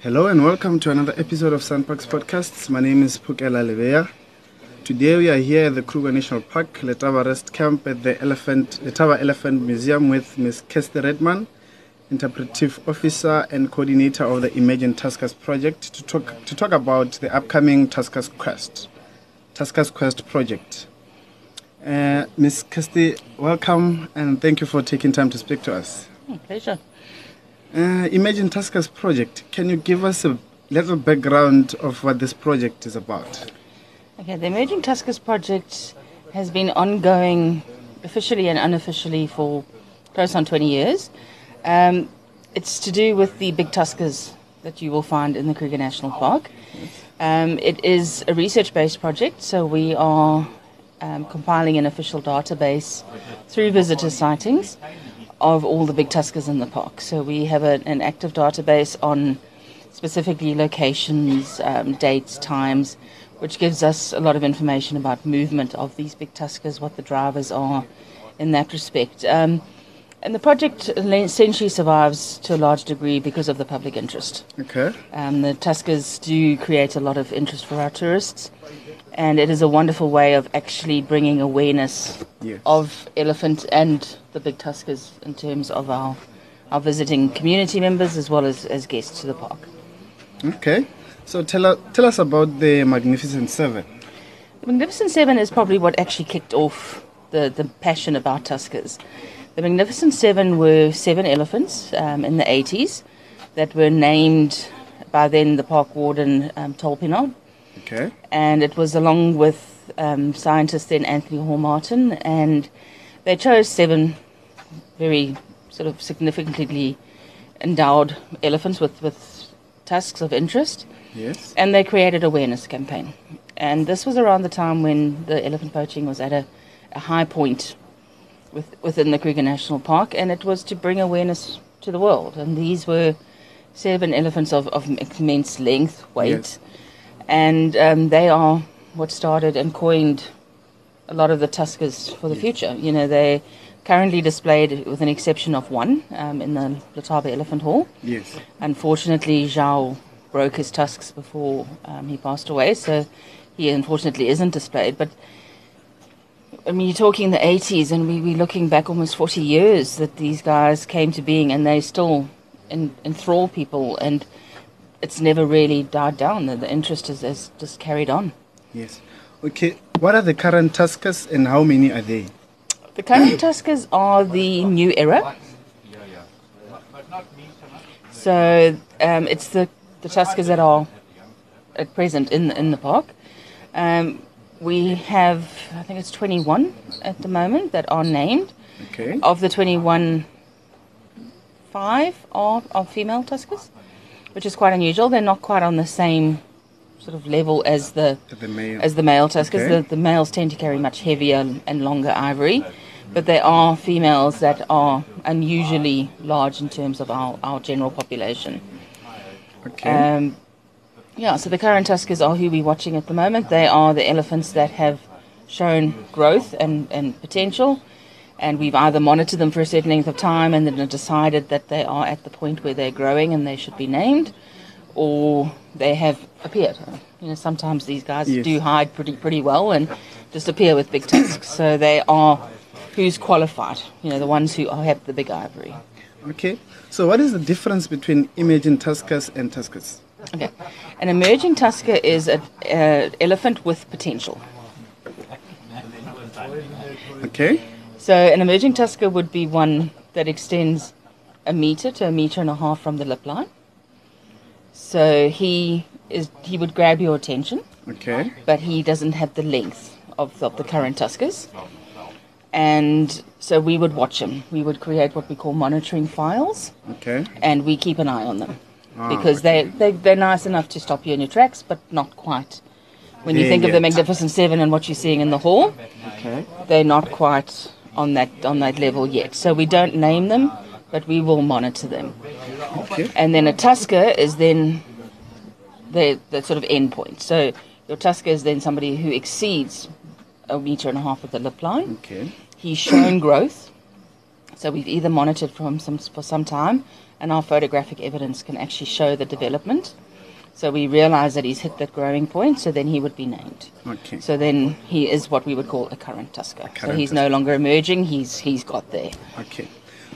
Hello and welcome to another episode of SANParks Podcasts. My name is Pukela Leveya. Today we are here at the Kruger National Park, Letaba Rest Camp at the Elephant, Letaba Elephant Museum with Ms. Kirsty Redman, Interpretive Officer and Coordinator of the Emerging Tuskers project to talk, to talk about the upcoming Tuskers Quest, Tuskers Quest project. Uh, Ms. Kirsty, welcome and thank you for taking time to speak to us. Oh, pleasure. Uh, Emerging Tuskers project, can you give us a little background of what this project is about? Okay, the Emerging Tuskers project has been ongoing officially and unofficially for close on 20 years. Um, it's to do with the big tuskers that you will find in the Kruger National Park. Um, it is a research based project, so we are um, compiling an official database through visitor sightings of all the big tuskers in the park. So we have a, an active database on specifically locations, um, dates, times, which gives us a lot of information about movement of these big tuskers, what the drivers are in that respect. Um, and the project essentially survives to a large degree because of the public interest. Okay. Um, the tuskers do create a lot of interest for our tourists, and it is a wonderful way of actually bringing awareness Yes. of elephant and the big tuskers in terms of our, our visiting community members as well as, as guests to the park. Okay. So tell, us tell us about the Magnificent Seven. The Magnificent Seven is probably what actually kicked off the, the passion about tuskers. The Magnificent Seven were seven elephants um, in the 80s that were named by then the park warden um. Okay. and it was along with um, scientist then Anthony Hall Martin, and they chose seven very sort of significantly endowed elephants with, with tusks of interest, Yes. and they created awareness campaign. And this was around the time when the elephant poaching was at a, a high point with, within the Kruger National Park, and it was to bring awareness to the world. And these were seven elephants of, of immense length, weight, Yes. And um, they are what started and coined a lot of the tuskers for the future. You know, they currently displayed, with an exception of one, um, in the Letaba Elephant Hall. Yes. Unfortunately, João broke his tusks before um, he passed away, so he unfortunately isn't displayed. But I mean, you're talking the 80s, and we, we're looking back almost 40 years that these guys came to being, and they still en- enthrall people, and it's never really died down. The, the interest has, has just carried on. Yes. Okay. What are the current Tuskers and how many are they? The current tuskers are the new era. So um, it's the, the tuskers that are at present in in the park. Um, we have, I think it's 21 at the moment that are named. Okay. Of the 21, five are, are female tuskers, which is quite unusual. They're not quite on the same sort of level as the The male. as the male tuskers. Okay. The, the males tend to carry much heavier and longer ivory, but there are females that are unusually large in terms of our, our general population. okay. Um, yeah, so the current tuskers are who we're watching at the moment. They are the elephants that have shown growth and, and potential, and we've either monitored them for a certain length of time and then decided that they are at the point where they're growing and they should be named, or they have appeared. You know, sometimes these guys Yes. do hide pretty pretty well and just appear with big tusks. So they are who's qualified. You know, the ones who have the big ivory. okay. So what is the difference between emerging Tuskers and Tuskers? Okay. An emerging tusker is an elephant with potential. Okay. So an emerging tusker would be one that extends a meter to a meter and a half from the lip line. So he is he would grab your attention, Okay. but he doesn't have the length of, of the current tuskers. And so we would watch him. We would create what we call monitoring files, Okay. and we keep an eye on them Ah, because they, they they're nice enough to stop you in your tracks, but not quite. When you There think of the. Magnificent Seven and what you're seeing in the hall, Okay. they're not quite on that on that level yet. So we don't name them, but we will monitor them. Okay. And then a tusker is then the the sort of end point. So your tusker is then somebody who exceeds a meter and a half of the lip line. Okay. He's shown growth. So we've either monitored from some for some time and our photographic evidence can actually show the development. So we realize that he's hit that growing point, so then he would be named. Okay. So then he is what we would call a current tusker. so current he's tusker. no longer emerging, he's he's got there. Okay.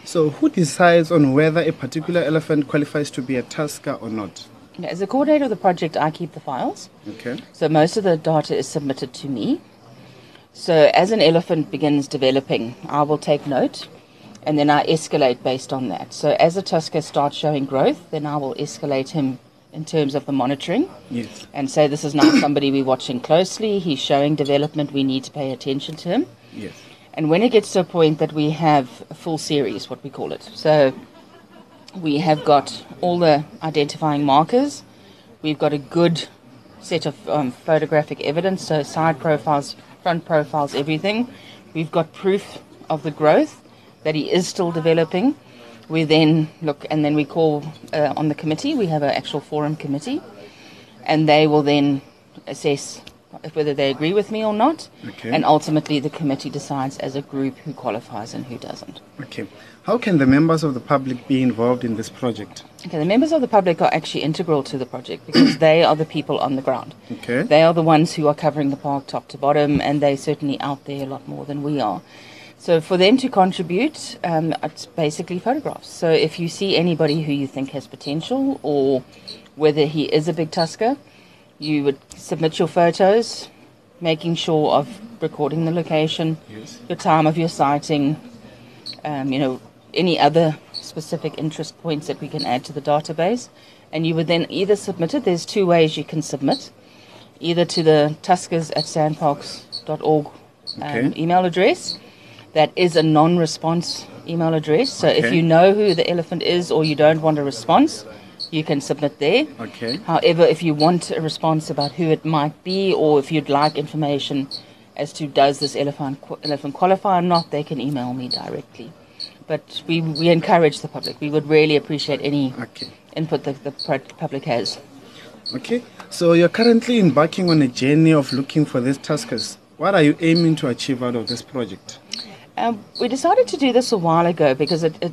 So who decides on whether a particular elephant qualifies to be a tusker or not? As the coordinator of the project, I keep the files. Okay. So most of the data is submitted to me. So as an elephant begins developing, I will take note and then I escalate based on that. So as a tusker starts showing growth, then I will escalate him in terms of the monitoring Yes. and say this is now somebody we're watching closely, he's showing development, we need to pay attention to him. Yes. And when it gets to a point that we have a full series, what we call it, so we have got all the identifying markers, we've got a good set of um, photographic evidence, so side profiles, front profiles, everything. We've got proof of the growth that he is still developing. We then look, and then we call uh, on the committee. We have an actual forum committee, and they will then assess whether they agree with me or not. Okay. And ultimately, the committee decides as a group who qualifies and who doesn't. Okay. How can the members of the public be involved in this project? Okay, the members of the public are actually integral to the project because they are the people on the ground. Okay. They are the ones who are covering the park top to bottom, and they're certainly out there a lot more than we are. So for them to contribute, um, it's basically photographs. So if you see anybody who you think has potential, or whether he is a big tusker, you would submit your photos, making sure of recording the location, Yes. your time of your sighting, um, you know, any other specific interest points that we can add to the database. And you would then either submit it, there's two ways you can submit, either to the tuskers at sanparks.org um, Okay. email address. That is a non response email address. So if you know who the elephant is or you don't want a response, you can submit there. Okay. However, if you want a response about who it might be, or if you'd like information as to does this elephant elephant qualify or not, they can email me directly. But we, we encourage the public. We would really appreciate any Okay. input that the public has. Okay. So you're currently embarking on a journey of looking for these tuskers. What are you aiming to achieve out of this project? Um, we decided to do this a while ago because it, it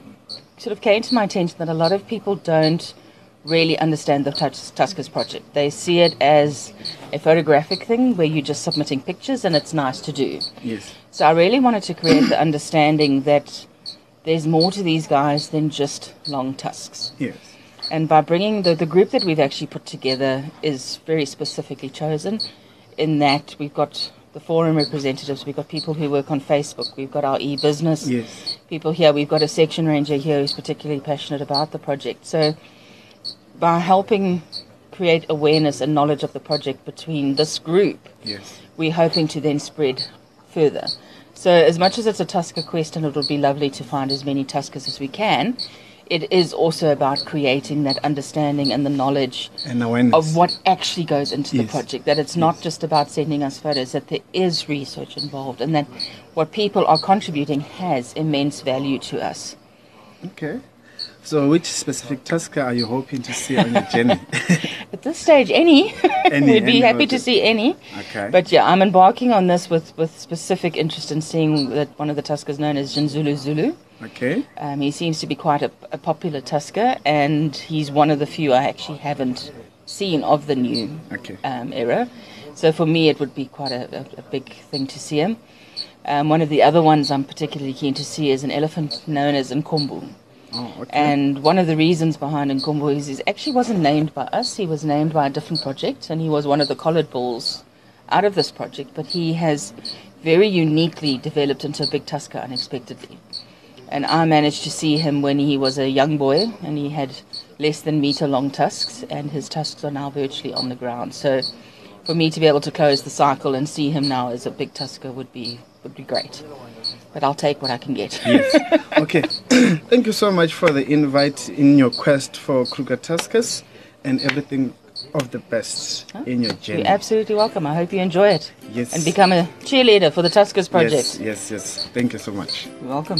sort of came to my attention that a lot of people don't really understand the Tus- Tuskers project. They see it as a photographic thing where you're just submitting pictures and it's nice to do. Yes. So I really wanted to create the understanding that there's more to these guys than just long tusks. Yes. And by bringing the, the group that we've actually put together is very specifically chosen in that we've got the forum representatives, we've got people who work on Facebook, we've got our e-business Yes. people here, we've got a section ranger here who's particularly passionate about the project. So by helping create awareness and knowledge of the project between this group, Yes. we're hoping to then spread further. So, as much as it's a Tusker quest and it would be lovely to find as many Tuskers as we can, it is also about creating that understanding and the knowledge And awareness. of what actually goes into the project. That it's not just about sending us photos, that there is research involved, and that what people are contributing has immense value to us. Okay. So which specific tusker are you hoping to see on your journey? At this stage, any. Any, We'd be any, happy to see any. Okay. But yeah, I'm embarking on this with, with specific interest in seeing that one of the Tuskers known as Jinzulu Zulu. okay. Um, he seems to be quite a, a popular Tusker, and he's one of the few I actually haven't seen of the new Okay. um, era. So for me, it would be quite a, a, a big thing to see him. Um, one of the other ones I'm particularly keen to see is an elephant known as Nkombu. Oh, okay. And one of the reasons behind Nkombu is he actually wasn't named by us. He was named by a different project, and he was one of the collared bulls out of this project. But he has very uniquely developed into a big tusker unexpectedly. And I managed to see him when he was a young boy, and he had less than meter long tusks, and his tusks are now virtually on the ground. So, for me to be able to close the cycle and see him now as a big tusker would be would be great. But I'll take what I can get. Yes. okay. Thank you so much for the invite in your quest for Kruger Tuskers and everything of the best in your journey. You're absolutely welcome. I hope you enjoy it. Yes. And become a cheerleader for the Tuskers yes, project. yes, yes. Thank you so much. You're welcome.